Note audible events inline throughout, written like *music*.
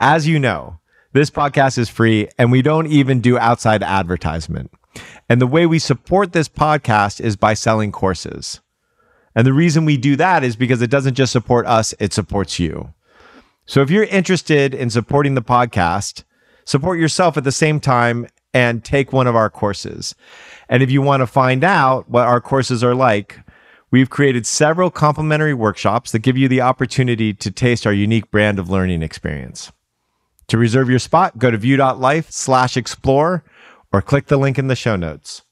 As you know, this podcast is free and we don't even do outside advertisement. And the way we support this podcast is by selling courses. And the reason we do that is because it doesn't just support us, it supports you. So if you're interested in supporting the podcast, support yourself at the same time and take one of our courses. And if you want to find out what our courses are like, we've created several complimentary workshops that give you the opportunity to taste our unique brand of learning experience. To reserve your spot, go to view.life slash explore or click the link in the show notes.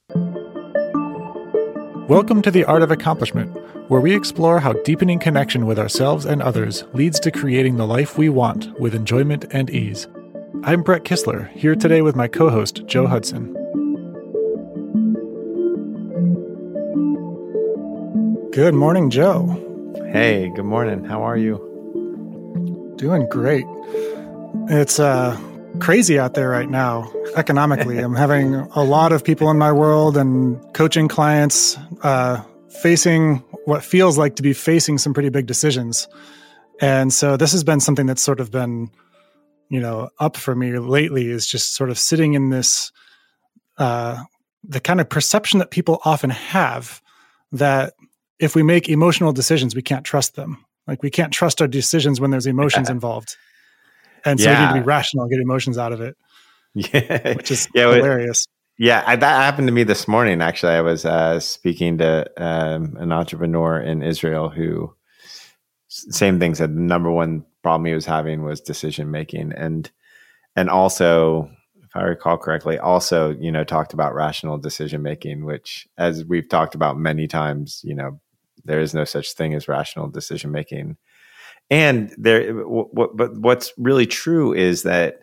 Welcome to The Art of Accomplishment, where we explore how deepening connection with ourselves and others leads to creating the life we want with enjoyment and ease. I'm Brett Kistler, here today with my co host, Joe Hudson. Good morning, Joe. Hey, good morning. How are you? Doing great. It's uh, crazy out there right now economically. I'm having a lot of people in my world and coaching clients uh, facing what feels like to be facing some pretty big decisions. And so this has been something that's sort of been, you know, up for me lately is just sort of sitting in this, uh, the kind of perception that people often have that if we make emotional decisions, we can't trust them. Like we can't trust our decisions when there's emotions involved. And so yeah. we need to be rational, and get emotions out of it. *laughs* Yeah. Which is yeah, hilarious. Yeah, I, that happened to me this morning. Actually, I was uh, speaking to um, an entrepreneur in Israel who, same thing, said the number one problem he was having was decision making, and and also, if I recall correctly, also you know talked about rational decision making, which, as we've talked about many times, you know, there is no such thing as rational decision making, and there. W- w- but what's really true is that,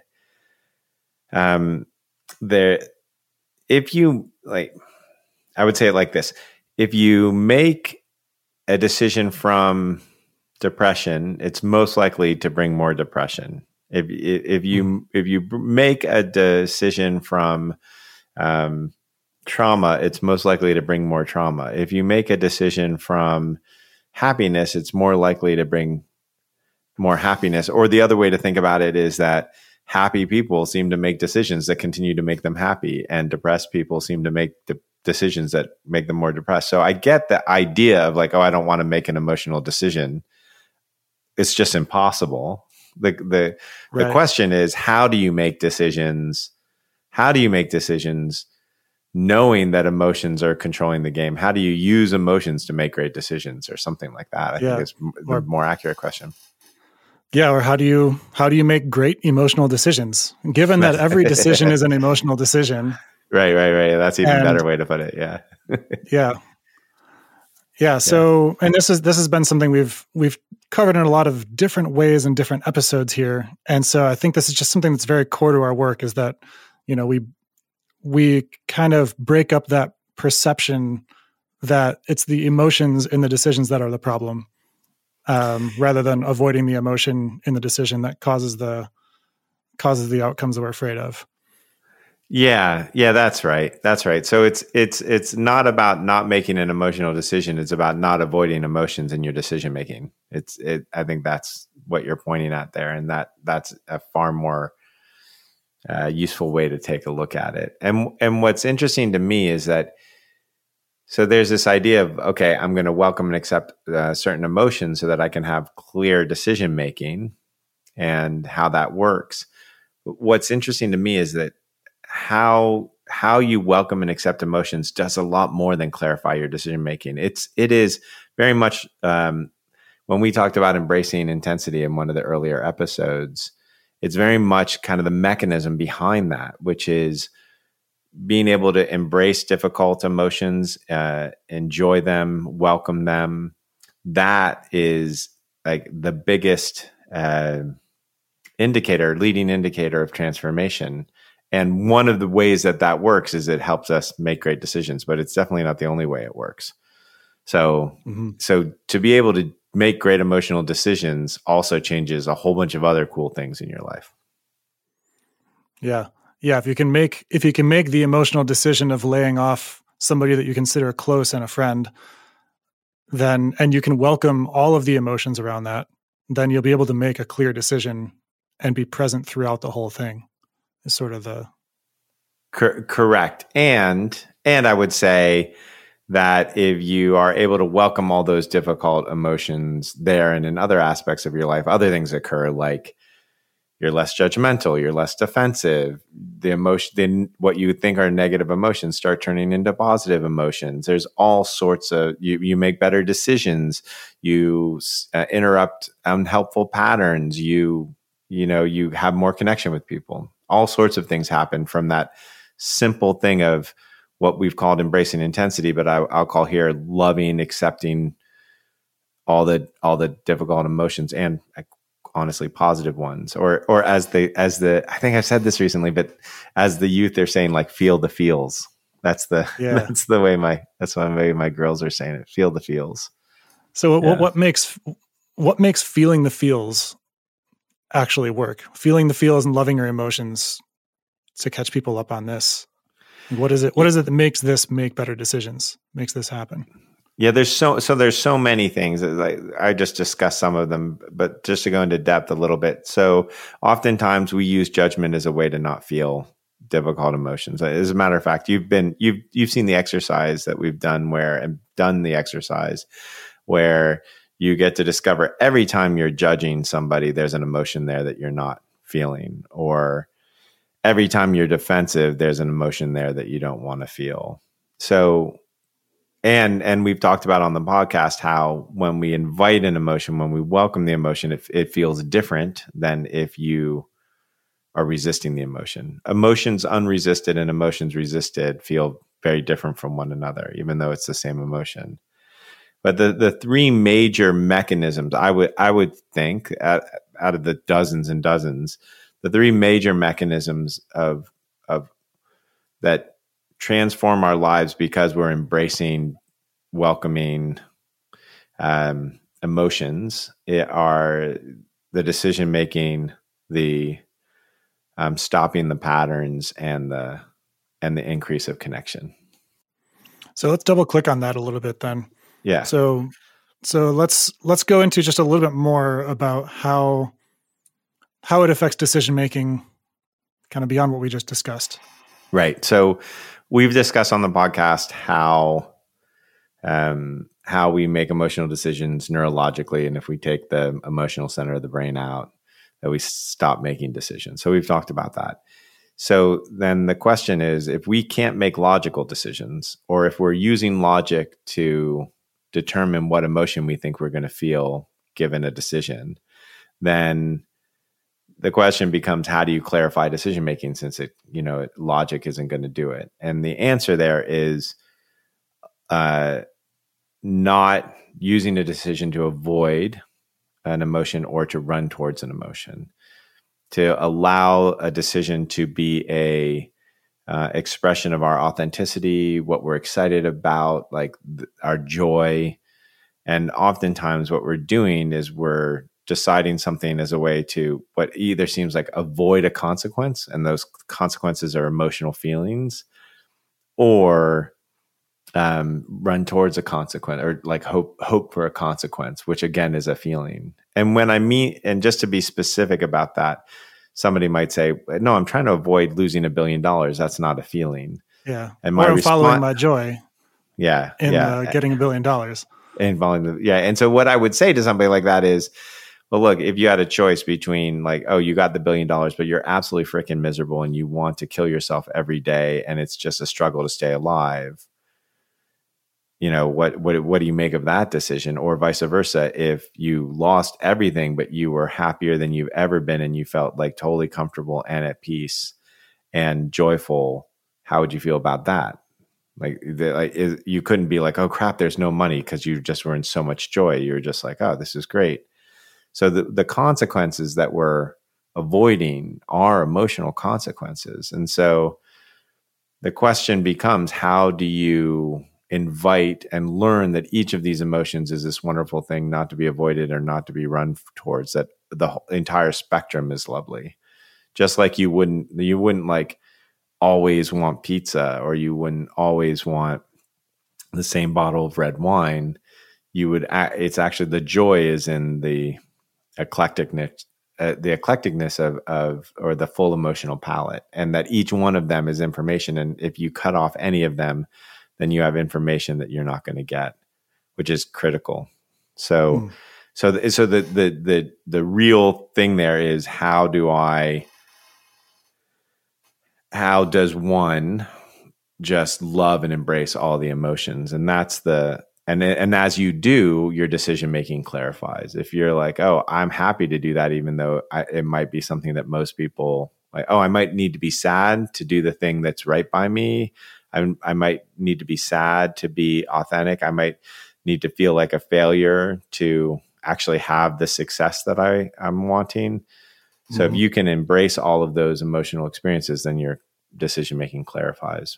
um, there if you like, I would say it like this: if you make a decision from depression, it's most likely to bring more depression. If if you mm-hmm. if you make a decision from um, trauma, it's most likely to bring more trauma. If you make a decision from happiness, it's more likely to bring more happiness. Or the other way to think about it is that happy people seem to make decisions that continue to make them happy and depressed people seem to make de- decisions that make them more depressed. So i get the idea of like oh i don't want to make an emotional decision. It's just impossible. The the right. the question is how do you make decisions? How do you make decisions knowing that emotions are controlling the game? How do you use emotions to make great decisions or something like that? I yeah. think is the more accurate question yeah, or how do you how do you make great emotional decisions? Given that *laughs* every decision is an emotional decision. Right, right, right. That's even and, better way to put it. Yeah. *laughs* yeah. Yeah, so and this is this has been something we've we've covered in a lot of different ways and different episodes here. And so I think this is just something that's very core to our work is that, you know, we we kind of break up that perception that it's the emotions in the decisions that are the problem um, rather than avoiding the emotion in the decision that causes the causes the outcomes that we're afraid of. Yeah, yeah, that's right. That's right. So it's it's it's not about not making an emotional decision. It's about not avoiding emotions in your decision making. It's it. I think that's what you're pointing at there, and that that's a far more uh, useful way to take a look at it. And and what's interesting to me is that so there's this idea of okay, I'm going to welcome and accept uh, certain emotions so that I can have clear decision making and how that works. what's interesting to me is that how how you welcome and accept emotions does a lot more than clarify your decision making. It's it is very much um, when we talked about embracing intensity in one of the earlier episodes. It's very much kind of the mechanism behind that, which is being able to embrace difficult emotions, uh, enjoy them, welcome them, that is like the biggest uh, indicator, leading indicator of transformation. And one of the ways that that works is it helps us make great decisions, but it's definitely not the only way it works. So, mm-hmm. so to be able to make great emotional decisions also changes a whole bunch of other cool things in your life. Yeah yeah if you can make if you can make the emotional decision of laying off somebody that you consider close and a friend then and you can welcome all of the emotions around that then you'll be able to make a clear decision and be present throughout the whole thing is sort of the Cor- correct. And and i would say that if you are able to welcome all those difficult emotions there and in other aspects of your life other things occur like you're less judgmental you're less defensive. The emotion then what you think are negative emotions start turning into positive emotions. There's all sorts of you you make better decisions. You uh, interrupt unhelpful patterns. You you know you have more connection with people. All sorts of things happen from that simple thing of what we've called embracing intensity but I, i'll call here loving accepting all the all the difficult emotions and honestly positive ones or or as the as the i think i've said this recently but as the youth they're saying like feel the feels. That's the *laughs* yeah. that's the way my that's the way my girls are saying it feel the feels. So yeah. what, what makes what makes feeling the feels actually work? Feeling the feels and loving your emotions to catch people up on this. What is it what is it that makes this make better decisions makes this happen yeah, there's so so there's so many things. Like I just discussed some of them, but just to go into depth a little bit. So oftentimes we use judgment as a way to not feel difficult emotions. As a matter of fact, you've been you've you've seen the exercise that we've done where and done the exercise where you get to discover every time you're judging somebody, there's an emotion there that you're not feeling, or every time you're defensive, there's an emotion there that you don't want to feel. So and and we've talked about on the podcast how when we invite an emotion when we welcome the emotion it, it feels different than if you are resisting the emotion. Emotions unresisted and emotions resisted feel very different from one another even though it's the same emotion. But the the three major mechanisms i would i would think out, out of the dozens and dozens the three major mechanisms of of that transform our lives because we're embracing welcoming um, emotions. It are the decision making the um, stopping the patterns and the and the increase of connection. So let's double click on that a little bit then. Yeah. So so let's let's go into just a little bit more about how how it affects decision making kind of beyond what we just discussed. Right. So we've discussed on the podcast how um, how we make emotional decisions neurologically, and if we take the emotional center of the brain out, that we stop making decisions. So we've talked about that. So then the question is if we can't make logical decisions, or if we're using logic to determine what emotion we think we're going to feel given a decision, then the question becomes how do you clarify decision making since it you know logic isn't going to do it? And the answer there is uh, not using a decision to avoid an emotion or to run towards an emotion. To allow a decision to be a uh, expression of our authenticity what we're excited about like th- our joy. And oftentimes what we're doing is we're deciding something as a way to what either seems like avoid a consequence and those consequences are emotional feelings or um, run towards a consequence or like hope hope for a consequence which again is a feeling. And when i mean and just to be specific about that somebody might say no i'm trying to avoid losing a billion dollars. That's not a feeling. Yeah. And my or following my joy yeah in yeah. Uh, getting a billion dollars. And following the yeah. And so what i would say to somebody like that is well, look, if you had a choice between like, oh, you got the billion dollars, but you're absolutely freaking miserable and you want to kill yourself every day and it's just a struggle to stay alive, you know, what what what do you make of that decision? Or vice versa, if you lost everything but you were happier than you've ever been and you felt like totally comfortable and at peace and joyful, how would you feel about that? Like, the, like is, you couldn't be like, oh crap, there's no money because you just were in so much joy. You were just like, oh, this is great so the, the consequences that we're avoiding are emotional consequences. And so the question becomes how do you invite and learn that each of these emotions is this wonderful thing not to be avoided or not to be run towards that the entire spectrum is lovely just like you wouldn't you wouldn't like always want pizza or you wouldn't always want the same bottle of red wine you would it's actually the joy is in the eclecticness uh, the eclecticness of of or the full emotional palette, and that each one of them is information. And if you cut off any of them, then you have information that you're not going to get, which is critical. So, mm. so the, so the the the the real thing there is how do I how does one just love and embrace all the emotions and that's the and and as you do your decision making clarifies. If you're like oh i'm happy to do that even though I, it might be something that most people like oh i might need to be sad to do the thing that's right by me. I, I might need to be sad to be authentic. I might need to feel like a failure to actually have the success that i i'm wanting. So mm-hmm. if you can embrace all of those emotional experiences then your decision making clarifies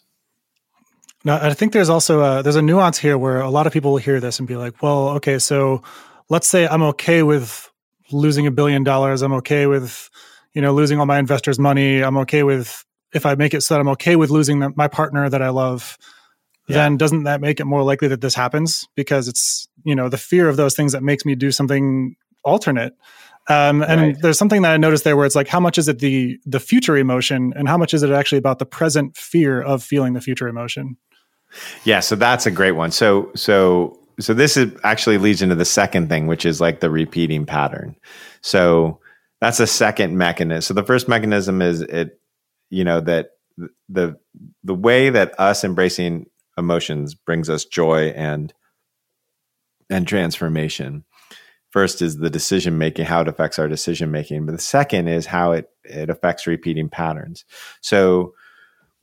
now, I think there's also a, there's a nuance here where a lot of people will hear this and be like, "Well, okay, so let's say I'm okay with losing a billion dollars. I'm okay with, you know, losing all my investors' money. I'm okay with if I make it so that I'm okay with losing the, my partner that I love." Yeah. Then doesn't that make it more likely that this happens? Because it's you know the fear of those things that makes me do something alternate. Um, and right. there's something that I noticed there where it's like, how much is it the the future emotion, and how much is it actually about the present fear of feeling the future emotion? Yeah, so that's a great one. So so so this is actually leads into the second thing, which is like the repeating pattern. So that's a second mechanism. So the first mechanism is it, you know, that the the way that us embracing emotions brings us joy and and transformation. First is the decision making, how it affects our decision making, but the second is how it it affects repeating patterns. So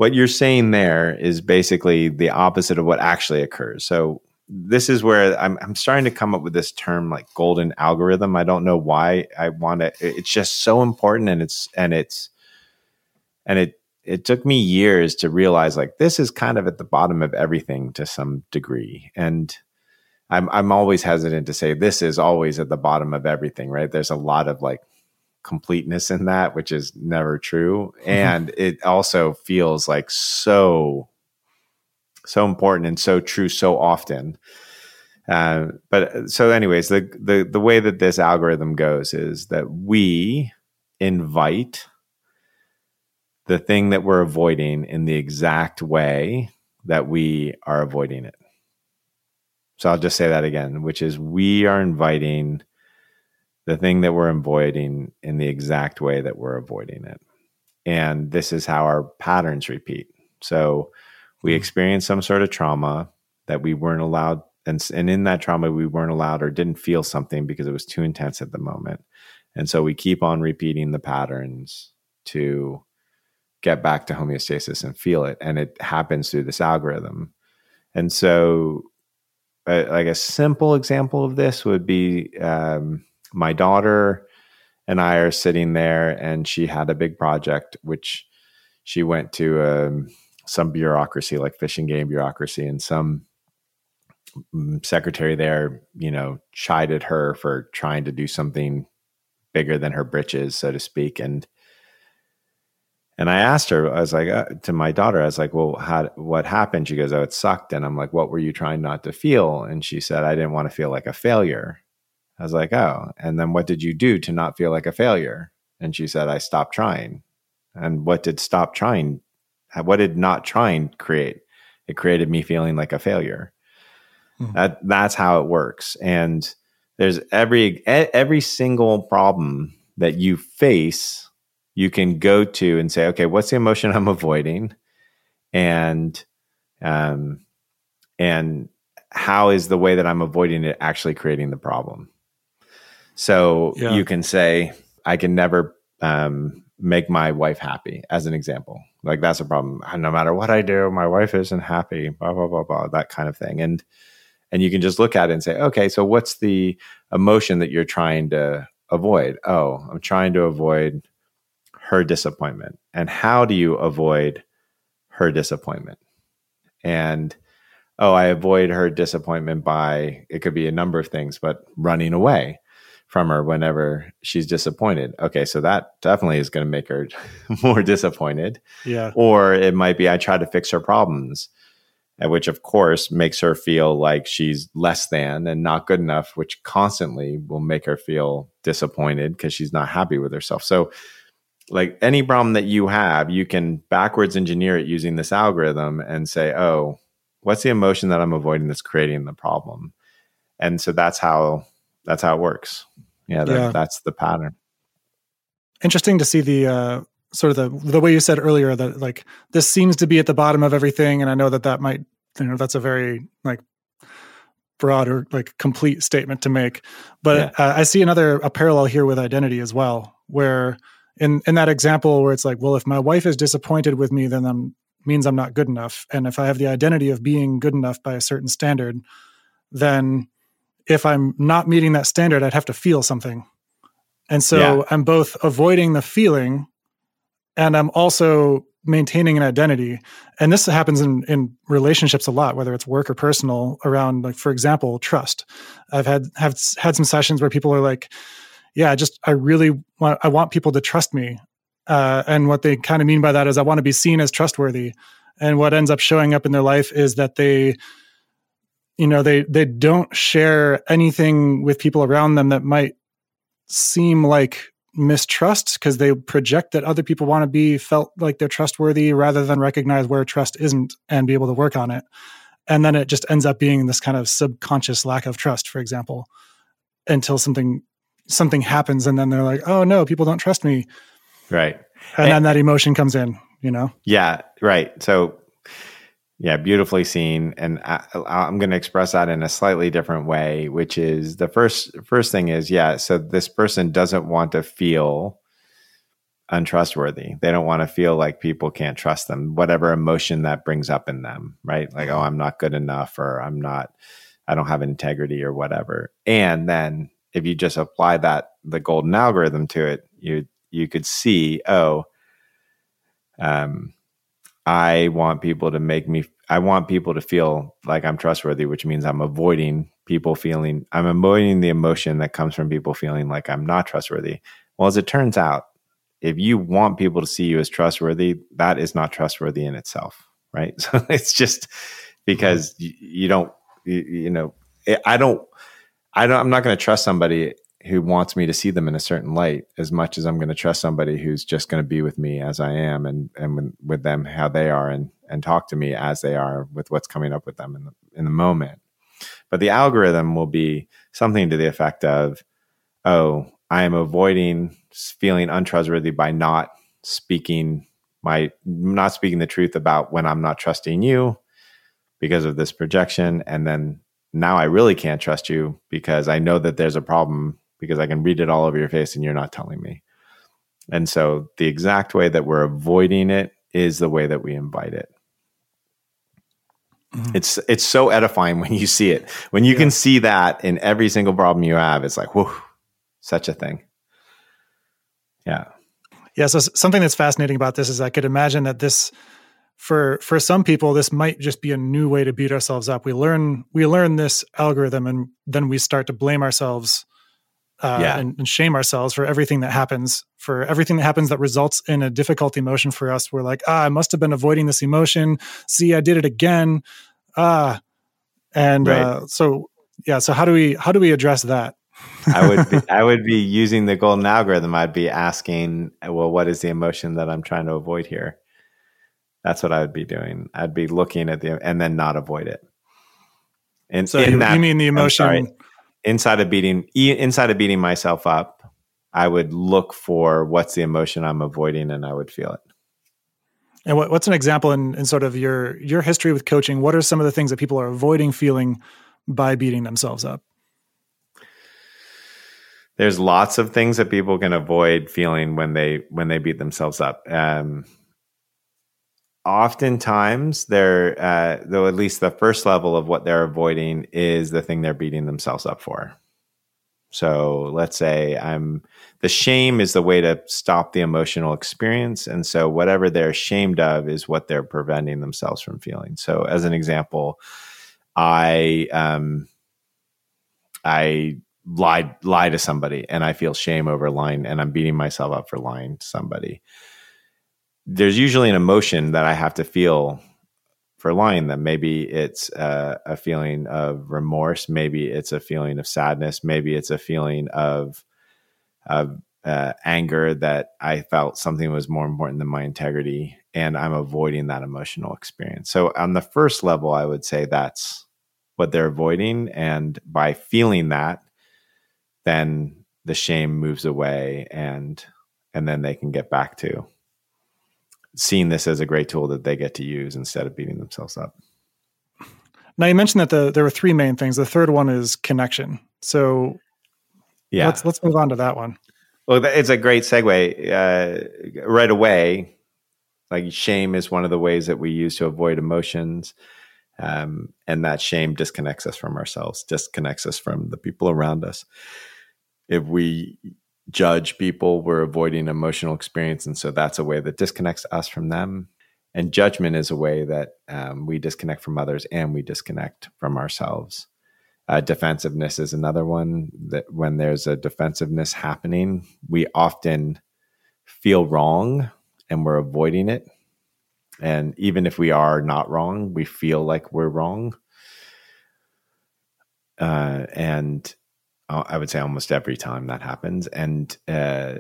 what you're saying there is basically the opposite of what actually occurs. So this is where I'm, I'm starting to come up with this term like golden algorithm. I don't know why I want to. It's just so important, and it's and it's and it it took me years to realize like this is kind of at the bottom of everything to some degree, and I'm I'm always hesitant to say this is always at the bottom of everything. Right? There's a lot of like completeness in that, which is never true. Mm-hmm. And it also feels like so, so important and so true so often. Uh, but so, anyways, the, the the way that this algorithm goes is that we invite the thing that we're avoiding in the exact way that we are avoiding it. So I'll just say that again, which is we are inviting the thing that we're avoiding in the exact way that we're avoiding it. And this is how our patterns repeat. So we hmm. experience some sort of trauma that we weren't allowed, and, and in that trauma, we weren't allowed or didn't feel something because it was too intense at the moment. And so we keep on repeating the patterns to get back to homeostasis and feel it. And it happens through this algorithm. And so, uh, like a simple example of this would be um, my daughter and I are sitting there, and she had a big project, which she went to um, some bureaucracy, like fishing game bureaucracy, and some mm, secretary there, you know, chided her for trying to do something bigger than her britches, so to speak, and and I asked her, I was like, uh, to my daughter, I was like, well, how, what happened? She goes, oh, it sucked. And I'm like, what were you trying not to feel? And she said, I didn't want to feel like a failure. I was like, oh, and then what did you do to not feel like a failure? And she said, I stopped trying. And what did stop trying? What did not trying create? It created me feeling like a failure. Hmm. That that's how it works. And there's every every single problem that you face, you can go to and say, okay, what's the emotion I'm avoiding? And um and how is the way that I'm avoiding it actually creating the problem? So yeah. you can say, I can never um, make my wife happy, as an example. Like that's a problem. No matter what I do, my wife isn't happy. Blah blah blah blah. That kind of thing. And and you can just look at it and say, okay, so what's the emotion that you're trying to avoid? Oh, I'm trying to avoid her disappointment. And how do you avoid her disappointment? And oh, I avoid her disappointment by it could be a number of things, but running away from her whenever she's disappointed. Okay, so that definitely is going to make her *laughs* more disappointed. Yeah. Or it might be I try to fix her problems, uh, which of course makes her feel like she's less than and not good enough, which constantly will make her feel disappointed because she's not happy with herself. So, like any problem that you have, you can backwards engineer it using this algorithm and say, oh, what's the emotion that I'm avoiding that's creating the problem? And so that's how that's how it works. Yeah, that, yeah. that's the pattern. Interesting to see the uh, sort of the the way you said earlier that like this seems to be at the bottom of everything, and I know that that might you know that's a very like broad or like complete statement to make. But yeah. uh, I see another a parallel here with identity as well, where in in that example where it's like, well, if my wife is disappointed with me, then I'm means I'm not good enough. And if I have the identity of being good enough by a certain standard, then if I'm not meeting that standard, I'd have to feel something. And so yeah. I'm both avoiding the feeling and I'm also maintaining an identity. And this happens in, in relationships a lot, whether it's work or personal, around like, for example, trust. I've had have had some sessions where people are like, yeah, I just I really want I want people to trust me. Uh, and what they kind of mean by that is I want to be seen as trustworthy. And what ends up showing up in their life is that they you know they they don't share anything with people around them that might seem like mistrust because they project that other people want to be felt like they're trustworthy rather than recognize where trust isn't and be able to work on it. And then it just ends up being this kind of subconscious lack of trust for example until something something happens and then they're like oh no people don't trust me. Right. And, and then that emotion comes in you know? Yeah right. So yeah, beautifully seen, and I, am going to express that in a slightly different way, which is the first first thing is yeah. So this person doesn't want to feel untrustworthy. They don't want to feel like people can't trust them, whatever emotion that brings up in them, right? Like, oh, I'm not good enough, or I'm not, I don't have integrity, or whatever. And then if you just apply that the golden algorithm to it, you you could see, oh, um I want people to make me I want people to feel like I'm trustworthy, which means I'm avoiding people feeling I'm avoiding the emotion that comes from people feeling like I'm not trustworthy. Well, as it turns out, if you want people to see you as trustworthy, that is not trustworthy in itself, right? *laughs* So it's just because mm-hmm. you, you don't you, you know I don't I don't I'm not going to trust somebody who wants me to see them in a certain light as much as I'm going to trust somebody who's just going to be with me as I am and and with them how they are and and talk to me as they are with what's coming up with them in the in the moment. But the algorithm will be something to the effect of, oh, I am avoiding feeling untrustworthy by not speaking my not speaking the truth about when I'm not trusting you because of this projection and then now I really can't trust you because I know that there's a problem because I can read it all over your face and you're not telling me. And so the exact way that we're avoiding it is the way that we invite it. Mm-hmm. It's it's so edifying when you see it. When you yeah. can see that in every single problem you have, it's like, whoa, such a thing. Yeah. Yeah. So something that's fascinating about this is I could imagine that this for for some people this might just be a new way to beat ourselves up. We learn we learn this algorithm and then we start to blame ourselves uh, yeah. and, and, shame ourselves for everything that happens, for everything that happens that results in a difficult emotion for us. We're like, ah, I must have been avoiding this emotion. See, I did it again. Ah, and right. uh, so yeah. So how do we how do we address that? I would be, *laughs* I would be using the golden algorithm. I'd be asking, well, what is the emotion that I'm trying to avoid here? That's what I would be doing. I'd be looking at the and then not avoid it. And so you, that, you mean the emotion? Inside of beating inside of beating myself up, I would look for what's the emotion I'm avoiding, and I would feel it. And what, what's an example in, in sort of your your history with coaching? What are some of the things that people are avoiding feeling by beating themselves up? There's lots of things that people can avoid feeling when they when they beat themselves up. Um, oftentimes they're uh, though at least the first level of what they're avoiding is the thing they're beating themselves up for. So let's say i'm the shame is the way to stop the emotional experience. And so whatever they're ashamed of is what they're preventing themselves from feeling. So as an example i um i lied lie to somebody and i feel shame over lying and i'm beating myself up for lying to somebody there's usually an emotion that I have to feel for lying them. Maybe it's a, a, feeling of remorse. Maybe it's a feeling of sadness. Maybe it's a feeling of of uh, anger that I felt something was more important than my integrity, and I'm avoiding that emotional experience. So, on the first level, I would say that's what they're avoiding. And by feeling that, then the shame moves away and and then they can get back to seeing this as a great tool that they get to use instead of beating themselves up. Now you mentioned that the there were three main things. The third one is connection. So yeah, let's let's move on to that one. Well, it's a great segue uh, right away. Like shame is one of the ways that we use to avoid emotions. Um, and that shame disconnects us from ourselves, disconnects us from the people around us. If we judge people, we're avoiding emotional experience. And so that's a way that disconnects us from them. And judgment is a way that um, we disconnect from others and we disconnect from ourselves. Uh, defensiveness is another one that when there's a defensiveness happening, we often feel wrong and we're avoiding it and even if we are not wrong, we feel like we're wrong. Uh, and I would say almost every time that happens. And, uh,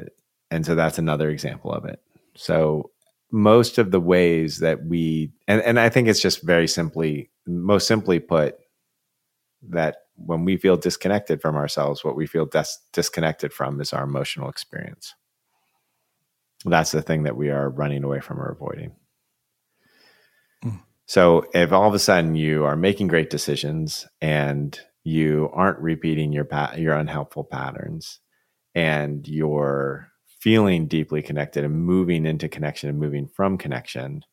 and so that's another example of it. So most of the ways that we, and, and I think it's just very simply, most simply put, that when we feel disconnected from ourselves, what we feel dis- disconnected from is our emotional experience. That's the thing that we are running away from or avoiding. So if all of a sudden you are making great decisions and you aren't repeating your pa- your unhelpful patterns and you're feeling deeply connected and moving into connection and moving from connection,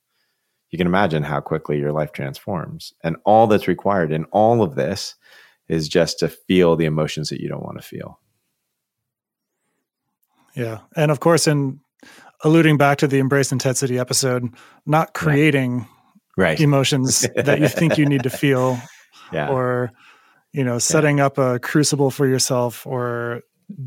you can imagine how quickly your life transforms. And all that's required in all of this is just to feel the emotions that you don't want to feel. Yeah. And of course, in alluding back to the embrace intensity episode, not creating right. emotions that you think you need to *laughs* feel yeah. or you know setting yeah. up a crucible for yourself or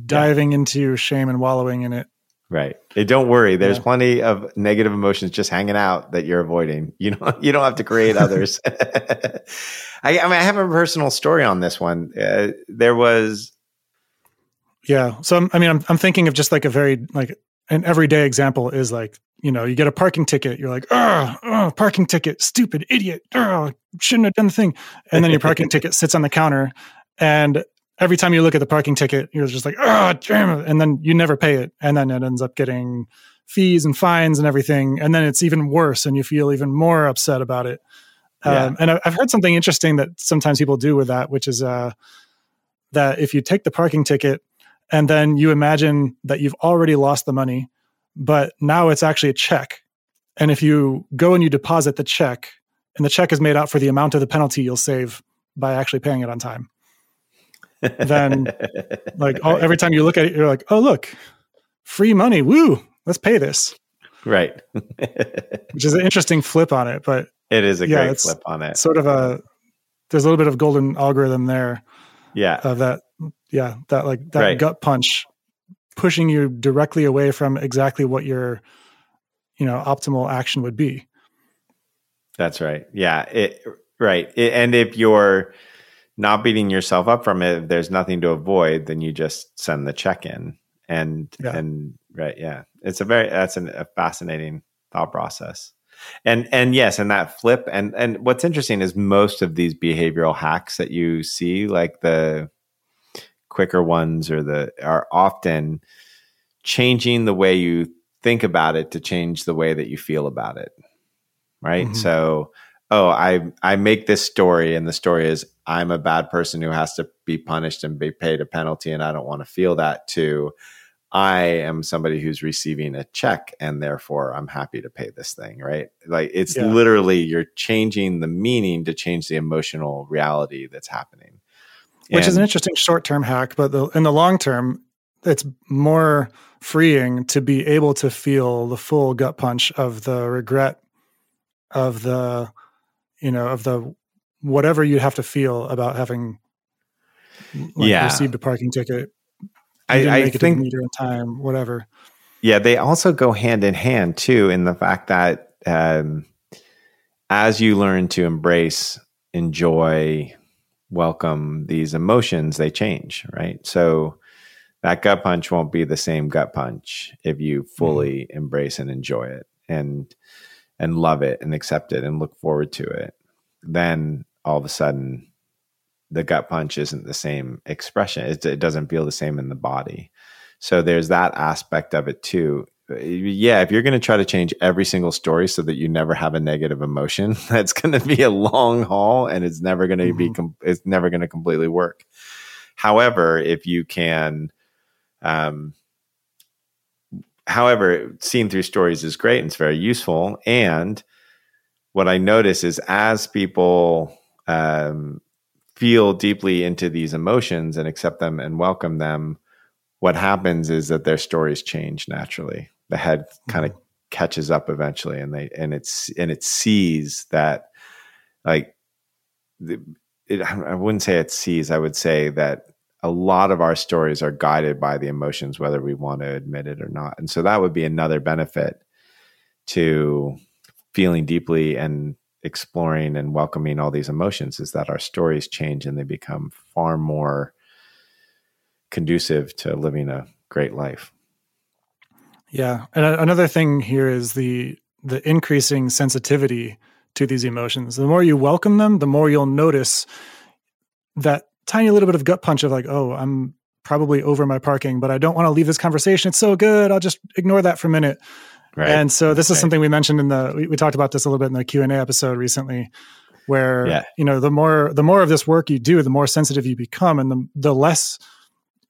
diving yeah. into shame and wallowing in it. Right. Hey, don't worry. There's plenty of negative emotions just hanging out that you're avoiding. *laughs* You know you don't have to create others. *laughs* I, I, mean i have a personal story on this one. Uh, there was yeah. So I'm, i mean I'm, I'm thinking of just like a very like an everyday example is like you know, you get a parking ticket, you're like, oh, parking ticket, stupid idiot, oh, shouldn't have done the thing. And then your parking *laughs* ticket sits on the counter, and every time you look at the parking ticket, you're just like, oh, damn it. And then you never pay it. And then it ends up getting fees and fines and everything. And then it's even worse, and you feel even more upset about it. Yeah. Um, and I've heard something interesting that sometimes people do with that, which is uh, that if you take the parking ticket and then you imagine that you've already lost the money but now it's actually a check. And if you go and you deposit the check, and the check is made out for the amount of the penalty you'll save by actually paying it on time, then *laughs* like all, every time you look at it, you're like, oh look, free money, woo, let's pay this. Right. *laughs* Which is an interesting flip on it, but it is a yeah, great flip on it. Sort of a there's a little bit of golden algorithm there. Yeah. Of that yeah, that like that right. gut punch pushing you directly away from exactly what your you know optimal action would be. That's right. Yeah it right. It, and if you're not beating yourself up from it there's nothing to avoid then you just send the check in. And yeah. and right yeah. It's a very that's an, a fascinating thought process. And and yes and that flip and and what's interesting is most of these behavioral hacks that you see like the quicker ones or the are often changing the way you think about it to change the way that you feel about it right mm-hmm. so oh i i make this story and the story is i'm a bad person who has to be punished and be paid a penalty and i don't want to feel that too i am somebody who's receiving a check and therefore i'm happy to pay this thing right like it's yeah. literally you're changing the meaning to change the emotional reality that's happening which and, is an interesting short-term hack but the, in the long term it's more freeing to be able to feel the full gut punch of the regret of the you know of the whatever you have to feel about having like, yeah. received a parking ticket I, I think meter in time whatever yeah they also go hand in hand too in the fact that um, as you learn to embrace enjoy welcome these emotions, they change, right? So that gut punch won't be the same gut punch if you fully mm-hmm. embrace and enjoy it and and love it and accept it and look forward to it then all of a sudden the gut punch isn't the same expression it, it doesn't feel the same in the body so there's that aspect of it too yeah, if you're going to try to change every single story so that you never have a negative emotion, *laughs* that's going to be a long haul and it's never going to mm-hmm. be com- it's never going to completely work. However, if you can um however, seeing through stories is great and it's very useful and what I notice is as people um, feel deeply into these emotions and accept them and welcome them, what happens is that their stories change naturally the head kind of mm-hmm. catches up eventually and they and it's and it sees that like the, it, I wouldn't say it sees I would say that a lot of our stories are guided by the emotions whether we want to admit it or not and so that would be another benefit to feeling deeply and exploring and welcoming all these emotions is that our stories change and they become far more conducive to living a great life yeah, and another thing here is the the increasing sensitivity to these emotions. The more you welcome them, the more you'll notice that tiny little bit of gut punch of like, oh, I'm probably over my parking, but I don't want to leave this conversation. It's so good. I'll just ignore that for a minute. Right. And so this is right. something we mentioned in the we, we, talked about this a little bit in the Q and A episode recently, where yeah. you know the more the more of this work you do, the more sensitive you become, and the the less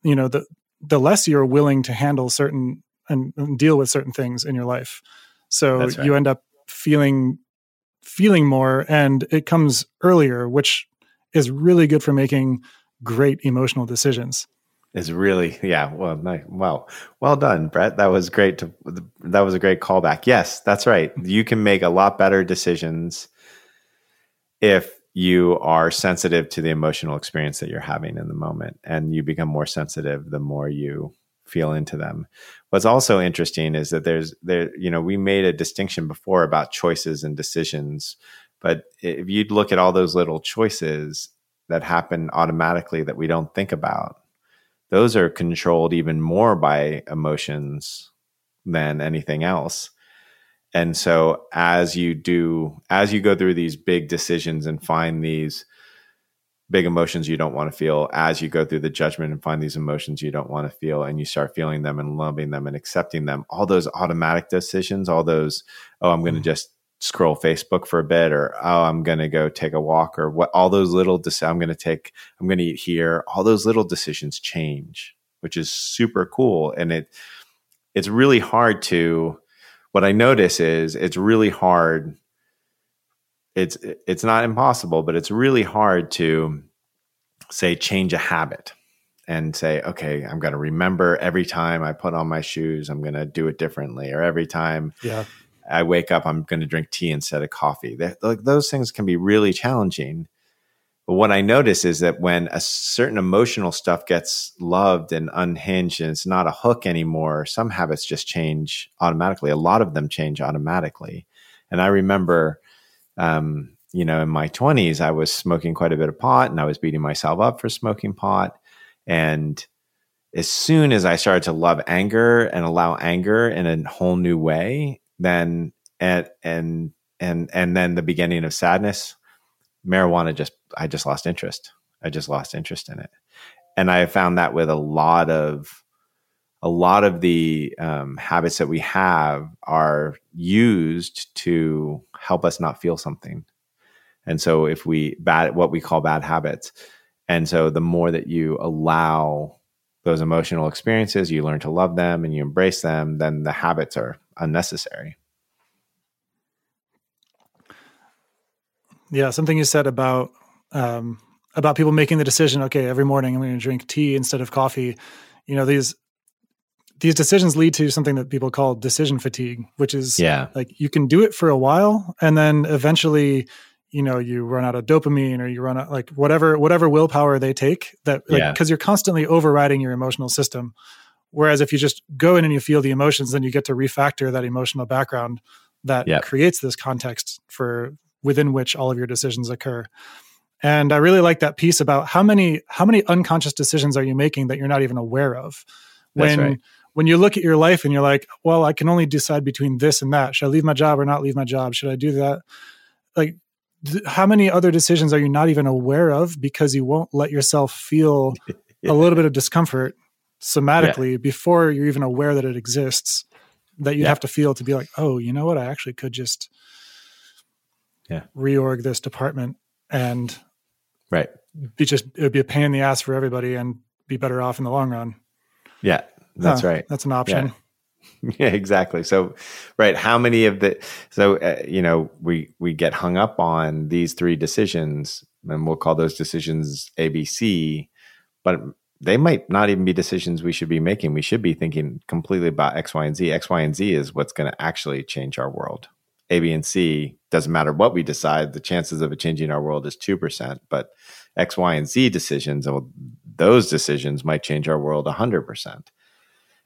you know the the less you're willing to handle certain and, and deal with certain things in your life. So right. you end up feeling feeling more and it comes earlier, which is really good for making great emotional decisions. Is really yeah well nice. well well done Brett that was great to that was a great callback yes that's right you can make a lot better decisions if you are sensitive to the emotional experience that you're having in the moment and you become more sensitive the more you feel into them. What's also interesting is that there's there you know we made a distinction before about choices and decisions, but if you look at all those little choices that happen automatically that we don't think about, those are controlled even more by emotions than anything else. And so as you do as you go through these big decisions and find these big emotions you don't want to feel as you go through the judgment and find these emotions you don't want to feel and you start feeling them and loving them and accepting them all those automatic decisions all those oh i'm going to mm. just scroll facebook for a bit or oh i'm going to go take a walk or what all those little dec- i'm going to take i'm going to eat here all those little decisions change which is super cool and it it's really hard to what i notice is it's really hard it's it's not impossible, but it's really hard to say change a habit and say, okay, I'm going to remember every time I put on my shoes, I'm going to do it differently, or every time yeah. I wake up, I'm going to drink tea instead of coffee. like those things can be really challenging. But what I notice is that when a certain emotional stuff gets loved and unhinged and it's not a hook anymore, some habits just change automatically. A lot of them change automatically. And I remember um, you know, in my 20s, I was smoking quite a bit of pot and I was beating myself up for smoking pot. And as soon as I started to love anger and allow anger in a whole new way, then and and and and then the beginning of sadness, marijuana just I just lost interest. I just lost interest in it. And I found that with a lot of a lot of the um, habits that we have are used to help us not feel something. And so if we bad what we call bad habits. And so the more that you allow those emotional experiences, you learn to love them and you embrace them, then the habits are unnecessary. Yeah, something you said about um, about people making the decision. Okay, every morning I'm going to drink tea instead of coffee. You know, these these decisions lead to something that people call decision fatigue, which is yeah. like you can do it for a while and then eventually, you know, you run out of dopamine or you run out like whatever whatever willpower they take that like because yeah. you're constantly overriding your emotional system. Whereas if you just go in and you feel the emotions, then you get to refactor that emotional background that yep. creates this context for within which all of your decisions occur. And I really like that piece about how many how many unconscious decisions are you making that you're not even aware of. When right. When you look at your life and you're like, well, I can only decide between this and that. Should I leave my job or not leave my job? Should I do that? Like th- how many other decisions are you not even aware of because you won't let yourself feel yeah. *laughs* a little bit of discomfort somatically yeah. before you're even aware that it exists that you yeah. have to feel to be like, oh, you know what? I actually could just yeah reorg this department and right be just it would be a pain in the ass for everybody and be better off in the long run. Yeah, that's huh, right. That's an option. Yeah. *laughs* yeah. exactly. So, right, how many of the so uh, you know we we get hung up on these three decisions, and we'll call those decisions ABC, but they might not even be decisions we should be making. We should be thinking completely about X, Y, and Z. X, Y, and Z is what's going to actually change our world. A, B, and C doesn't matter what we decide. The chances of it changing our world is two percent, but X, Y, and Z decisions, well, those decisions might change our world hundred percent.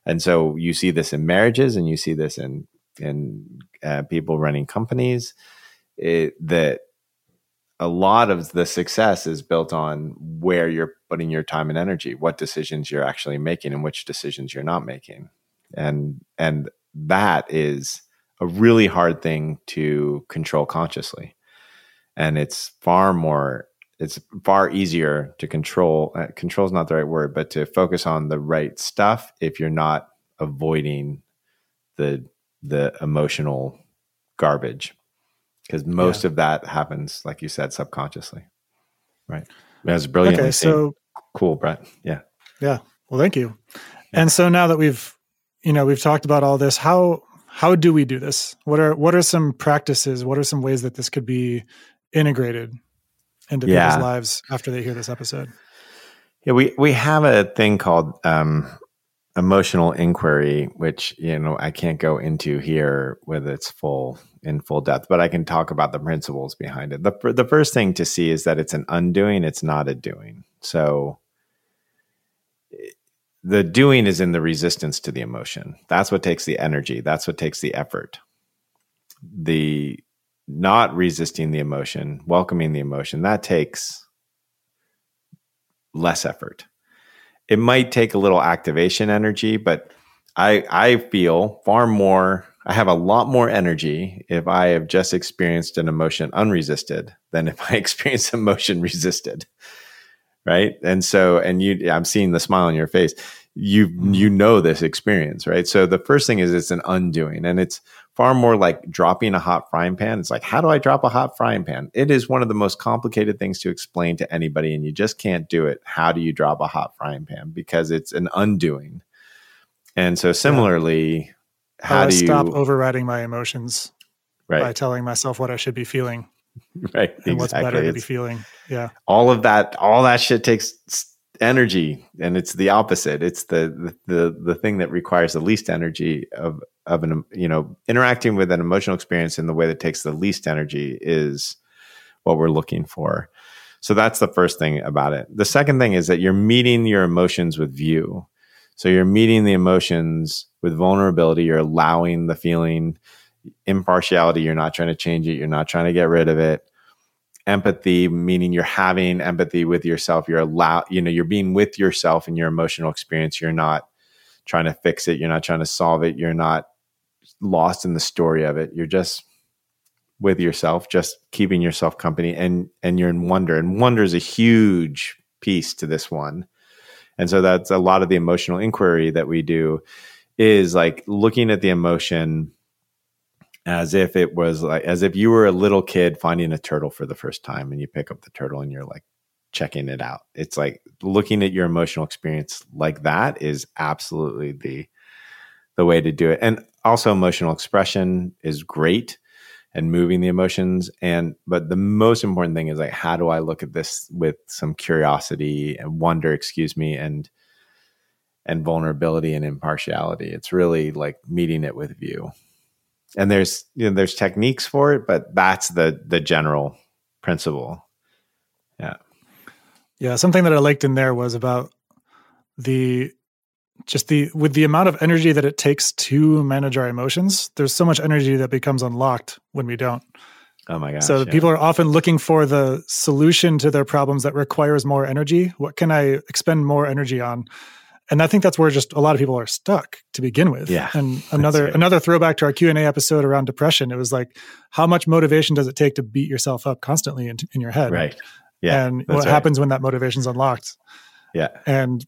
And so you see this in marriages, and you see this in in uh, people running companies. It, that a lot of the success is built on where you're putting your time and energy, what decisions you're actually making, and which decisions you're not making, and and that is a really hard thing to control consciously, and it's far more it's far easier to control uh, control is not the right word but to focus on the right stuff if you're not avoiding the the emotional garbage because most yeah. of that happens, like you said, subconsciously. Right. That's brilliant. Okay, so cool, Brett. Yeah. Yeah. Well, thank you. Yeah. And so now that we've, you know, we've talked about all this, how how do we do this? What are what are some practices? What are some ways that this could be integrated into yeah. people's lives after they hear this episode? Yeah, we we have a thing called um, emotional inquiry, which you know I can't go into here with its full in full depth, but I can talk about the principles behind it. the The first thing to see is that it's an undoing; it's not a doing. So the doing is in the resistance to the emotion. That's what takes the energy. That's what takes the effort. The not resisting the emotion, welcoming the emotion, that takes less effort it might take a little activation energy, but I I feel far more I have a lot more energy if I have just experienced an emotion unresisted than if *laughs* I experience emotion resisted. Right. And so, and you, I'm seeing the smile on your face. You, mm-hmm. you know, this experience, right? So the first thing is it's an undoing and it's far more like dropping a hot frying pan. It's like, how do I drop a hot frying pan? It is one of the most complicated things to explain to anybody, and you just can't do it. How do you drop a hot frying pan? Because it's an undoing. And so, similarly, yeah. how, how do you stop overriding my emotions right. by telling myself what I should be feeling? *laughs* Right. And exactly. what's better it's, to be feeling. Yeah. All of that, all that shit takes energy and it's the opposite it's the, the the thing that requires the least energy of of an you know interacting with an emotional experience in the way that takes the least energy is what we're looking for. So that's the first thing about it. The second thing is that you're meeting your emotions with view. So you're meeting the emotions with vulnerability. You're allowing the feeling. Impartiality you're not trying to change it. You're not trying to get rid of it. Empathy meaning you're having empathy with yourself. You're allow you know you're being with yourself in your emotional experience. You're not trying to fix it. You're not trying to solve it. You're not lost in the story of it. You're just with yourself, just keeping yourself company and and you're in wonder. And wonder is a huge piece to this one. And so that's a lot of the emotional inquiry that we do is like looking at the emotion as if it was like as if you were a little kid finding a turtle for the first time and you pick up the turtle and you're like checking it out. It's like looking at your emotional experience like that is absolutely the the way to do it. And also emotional expression is great and moving the emotions and but the most important thing is like how do I look at this with some curiosity and wonder, excuse me, and and vulnerability and impartiality. It's really like meeting it with view. And there's you know there's techniques for it, but that's the the general principle. Yeah. Yeah, something that I liked in there was about the just the with the amount of energy that it takes to manage our emotions there's so much energy that becomes unlocked when we don't Oh my gosh. So yeah. people are often looking for the solution to their problems that requires more energy. What can I expend more energy on? And I think that's where just a lot of people are stuck to begin with. Yeah, And another right. another throwback to our Q and A episode around depression. It was like, how much motivation does it take to beat yourself up constantly in, in your head? Right. Yeah. and what right. happens when that motivation's unlocked? Yeah. And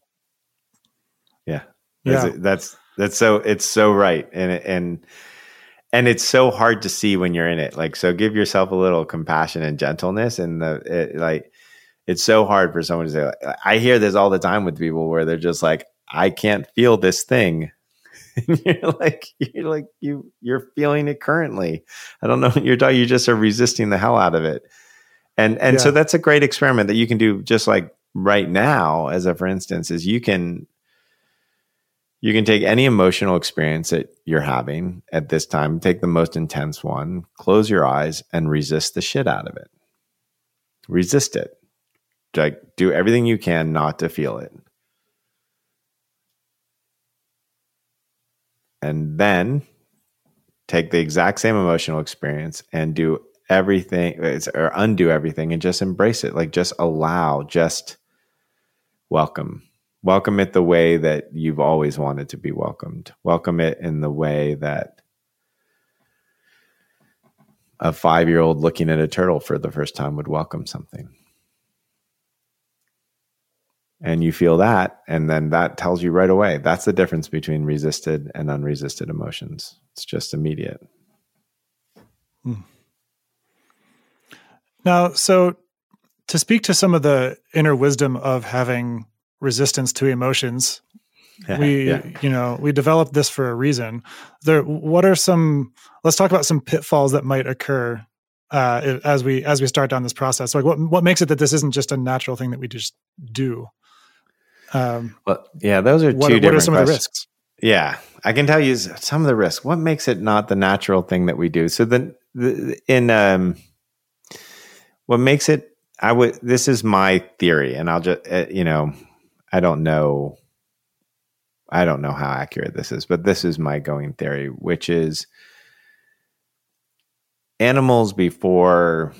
Yeah. That's, that's that's so it's so right. And and and it's so hard to see when you're in it. Like so give yourself a little compassion and gentleness and the it, like it's so hard for someone to say like, I hear this all the time with people where they're just like I can't feel this thing. *laughs* And you're like you're like you you're feeling it currently. I don't know what you're talking you just are resisting the hell out of it. And and so that's a great experiment that you can do just like right now as a for instance is you can you can take any emotional experience that you're having at this time, take the most intense one, close your eyes and resist the shit out of it. Resist it. Like do everything you can not to feel it. And then take the exact same emotional experience and do everything or undo everything and just embrace it. Like just allow, just welcome welcome it the way that you've always wanted to be welcomed. Welcome it in the way that a five year old looking at a turtle for the first time would welcome something. And you feel that and then that tells you right away. That's the difference between resisted and unresisted emotions. It's just immediate. Hmm. Now, so to speak to some of the inner wisdom of having resistance to emotions, we yeah. you know we developed this for a reason. There, what are some? Let's talk about some pitfalls that might occur uh, as we as we start down this process. Like, what what makes it that this isn't just a natural thing that we just do? Um, well yeah those are two what different are some of the risks? Yeah, I can tell you some of the risks. What makes it not the natural thing that we do? So then, the, in um, what makes it, I would. This is my theory, and I'll just, uh, you know, I don't know, I don't know how accurate this is, but this is my going theory, which is animals before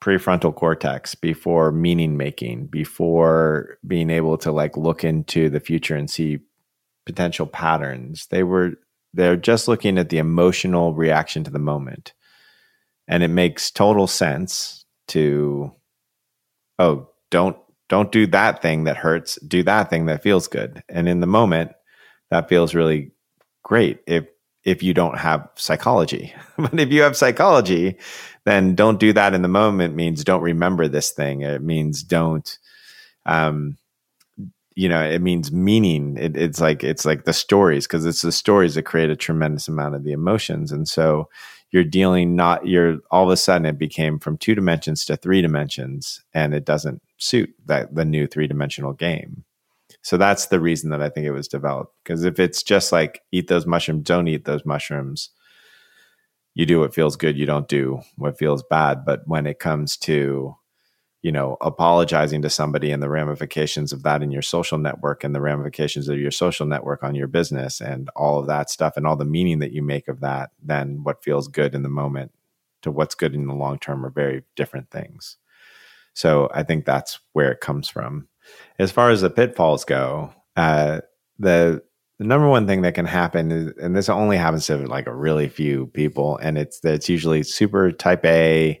prefrontal cortex before meaning making before being able to like look into the future and see potential patterns they were they're just looking at the emotional reaction to the moment. And it makes total sense to oh don't don't do that thing that hurts. Do that thing that feels good. And in the moment that feels really great if if you don't have psychology. *laughs* But if you have psychology then don't do that in the moment means don't remember this thing. It means don't um you know it means meaning. It, it's like it's like the stories because it's the stories that create a tremendous amount of the emotions. And so you're dealing not you're all of a sudden it became from two dimensions to three dimensions and it doesn't suit that the new three dimensional game. So that's the reason that i think it was developed because if it's just like eat those mushrooms don't eat those mushrooms you do what feels good you don't do what feels bad. But when it comes to you know apologizing to somebody and the ramifications of that in your social network and the ramifications of your social network on your business and all of that stuff and all the meaning that you make of that then what feels good in the moment to what's good in the long term are very different things so i think that's where it comes from as far as the pitfalls go uh, the the number one thing that can happen is, and this only happens to like a really few people, and it's it's usually super type A.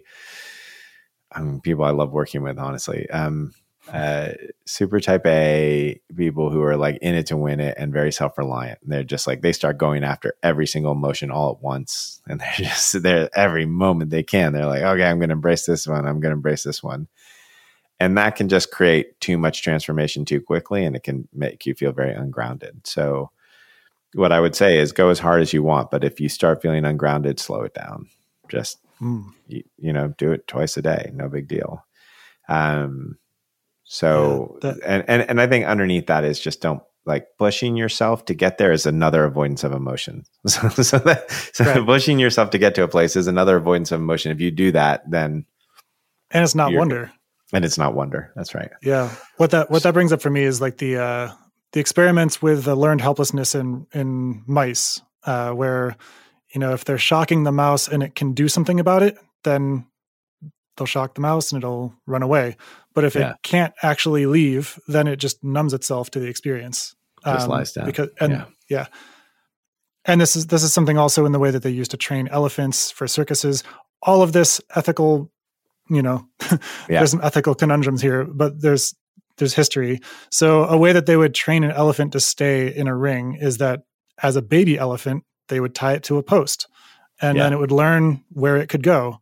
Mean, people I love working with, honestly. Um, uh, super type A people who are like in it to win it and very self reliant. They're just like they start going after every single emotion all at once, and they're *laughs* just there every moment they can. They're like, okay, I'm going to embrace this one. I'm going to embrace this one and that can just create too much transformation too quickly and it can make you feel very ungrounded so what i would say is go as hard as you want but if you start feeling ungrounded slow it down just Mm. you, you know do it twice a day no big deal um so Yeah, that- and, and and i think underneath that is just don't like pushing yourself to get there is another avoidance of emotion *laughs* so, so that so Right. pushing yourself to get to a place is another avoidance of emotion if you do that then And it's not wonder. and it's not wonder that's right Yeah. What that what that brings up for me is like the uh the experiments with the learned helplessness in in mice, uh, where you know if they're shocking the mouse and it can do something about it, then they'll shock the mouse and it'll run away. But if Yeah. it can't actually leave, then it just numbs itself to the experience. Just um, lies down. Because and Yeah. yeah. And this is this is something also in the way that they used to train elephants for circuses. All of this ethical, you know, *laughs* Yeah. there's some ethical conundrums here, but there's there's history. So a way that they would train an elephant to stay in a ring is that as a baby elephant, they would tie it to a post. And then it would learn where it could go.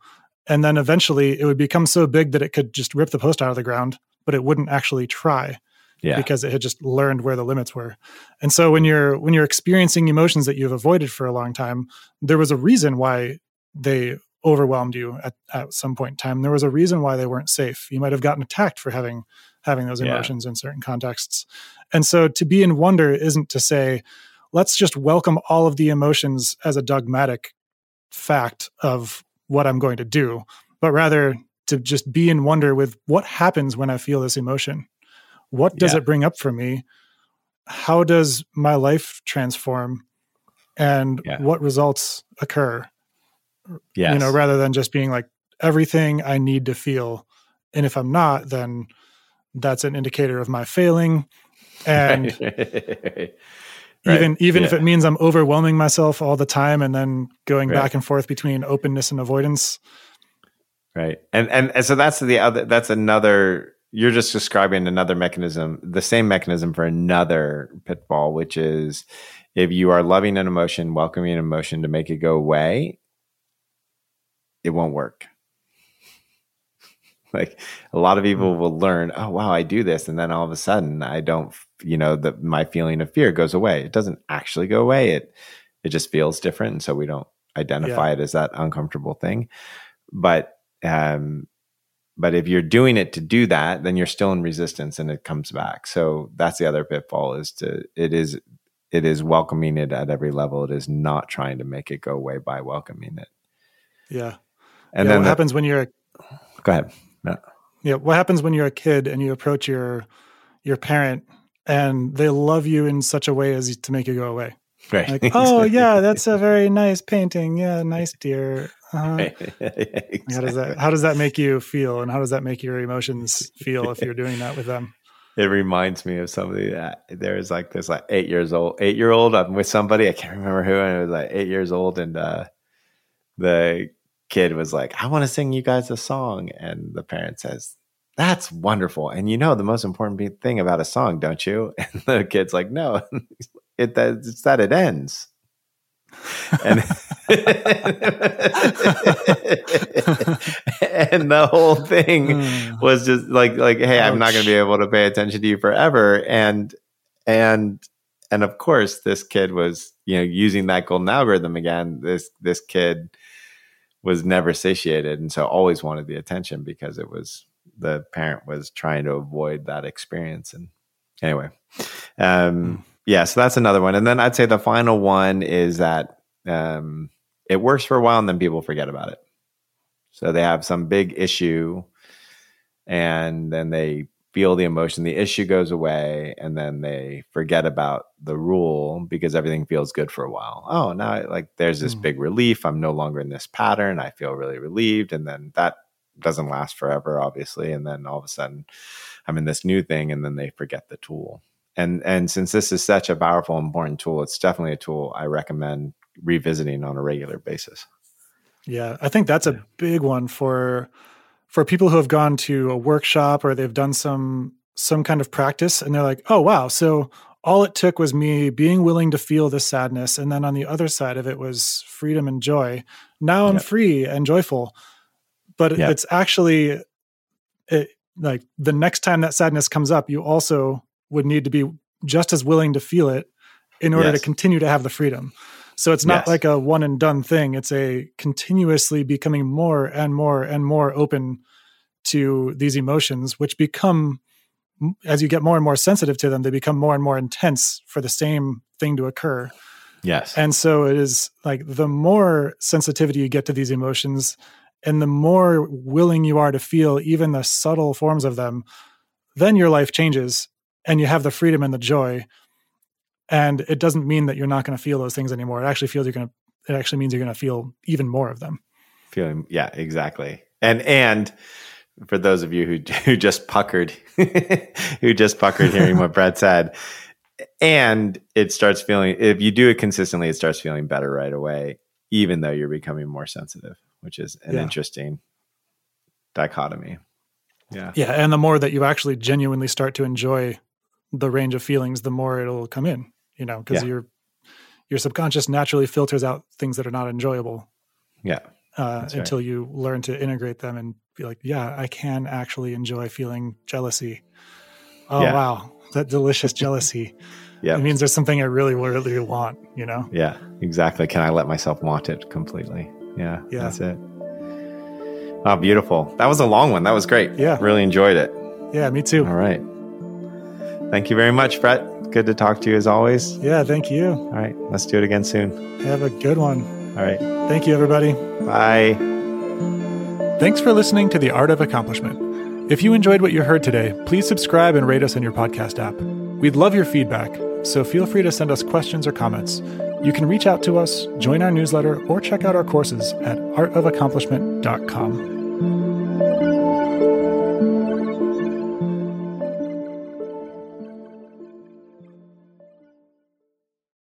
And then eventually it would become so big that it could just rip the post out of the ground, but it wouldn't actually try Yeah. because it had just learned where the limits were. And so when you're when you're experiencing emotions that you've avoided for a long time, there was a reason why they overwhelmed you at, at some point in time. There was a reason why they weren't safe. You might have gotten attacked for having having those Yeah. emotions in certain contexts. And so to be in wonder isn't to say, let's just welcome all of the emotions as a dogmatic fact of what I'm going to do, but rather to just be in wonder with what happens when I feel this emotion. What does Yeah. it bring up for me? How does my life transform? And Yeah. what results occur? Yes. You know, rather than just being like everything I need to feel. And if I'm not, then that's an indicator of my failing. And *laughs* Right. even even if it means I'm overwhelming myself all the time and then going Right. back and forth between openness and avoidance. right and, and and so that's the other that's another you're just describing another mechanism the same mechanism for another pitfall which is if you are loving an emotion welcoming an emotion to make it go away it won't work *laughs* like a lot of people hmm. will learn oh wow i do this and then all of a sudden i don't you know the my feeling of fear goes away. It doesn't actually go away. It it just feels different. And so we don't identify it as that uncomfortable thing. But um but if you're doing it to do that then you're still in resistance and it comes back. So that's the other pitfall is to it is it is welcoming it at every level. It is not trying to make it go away by welcoming it. Yeah. and yeah, then what the- happens when you're a go ahead. No. yeah, what happens when you're a kid and you approach your your parent and they love you in such a way as to make you go away? right Like, oh *laughs* yeah, that's a very nice painting. Yeah, nice dear. Uh-huh. *laughs* How does that how does that make you feel and how does that make your emotions feel if you're doing that with them? *laughs* it reminds me of somebody that there's like this like eight years old eight year old i'm with somebody i can't remember who and it was like eight years old and uh the kid was like i want to sing you guys a song and the parent says that's wonderful and you know the most important thing about a song don't you? *laughs* And the kid's like no *laughs* it that it's that it ends. And *laughs* and the whole thing Mm. was just like like hey i'm not going to be able to pay attention to you forever. And and and of course this kid was you know using that golden algorithm again this this kid was never satiated and so always wanted the attention because it was the parent was trying to avoid that experience. And anyway um yeah so that's another one. And then i'd say the final one is that um it works for a while and then people forget about it. So they have some big issue and then they feel the emotion the issue goes away and then they forget about the rule because everything feels good for a while. Oh now I- like there's this Mm. big relief. I'm no longer in this pattern. I feel really relieved. And then that doesn't last forever obviously and then all of a sudden i'm in this new thing and then they forget the tool and and since this is such a powerful important tool it's definitely a tool i recommend revisiting on a regular basis Yeah, I think that's a big one for for people who have gone to a workshop or they've done some some kind of practice and they're like, "Oh, wow. So all it took was me being willing to feel this sadness and then on the other side of it was freedom and joy. Now I'm free and joyful." But Yep. it's actually it, like the next time that sadness comes up, you also would need to be just as willing to feel it in order Yes. to continue to have the freedom. So it's not Yes. like a one and done thing. It's a continuously becoming more and more and more open to these emotions, which become, as you get more and more sensitive to them, they become more and more intense for the same thing to occur. yes And so it is like the more sensitivity you get to these emotions and the more willing you are to feel even the subtle forms of them, then your life changes and you have the freedom and the joy. And it doesn't mean that you're not going to feel those things anymore. It actually feels you're going to, it actually means you're going to feel even more of them. feeling yeah exactly and and for those of you who *laughs* who just puckered *laughs* who just puckered hearing what brett said and it starts feeling if you do it consistently it starts feeling better right away even though you're becoming more sensitive which is an Yeah. interesting dichotomy yeah Yeah, and the more that you actually genuinely start to enjoy the range of feelings, the more it'll come in. You know, because Yeah. your your subconscious naturally filters out things that are not enjoyable yeah uh, That's right. until you learn to integrate them and be like, yeah, I can actually enjoy feeling jealousy. Oh Yeah. wow, that delicious *laughs* jealousy. yeah It means there's something I really, really want. You know. yeah exactly can i let myself want it completely yeah Yeah. that's it oh beautiful that was a long one that was great Yeah. really enjoyed it Yeah, me too. all right thank you very much brett good to talk to you as always Yeah, thank you. all right let's do it again soon Have a good one. all right Thank you, everybody. bye Thanks for listening to The Art of Accomplishment. If you enjoyed what you heard today, please subscribe and rate us in your podcast app. We'd love your feedback, so feel free to send us questions or comments. You can reach out to us, join our newsletter, or check out our courses at artofaccomplishment.com.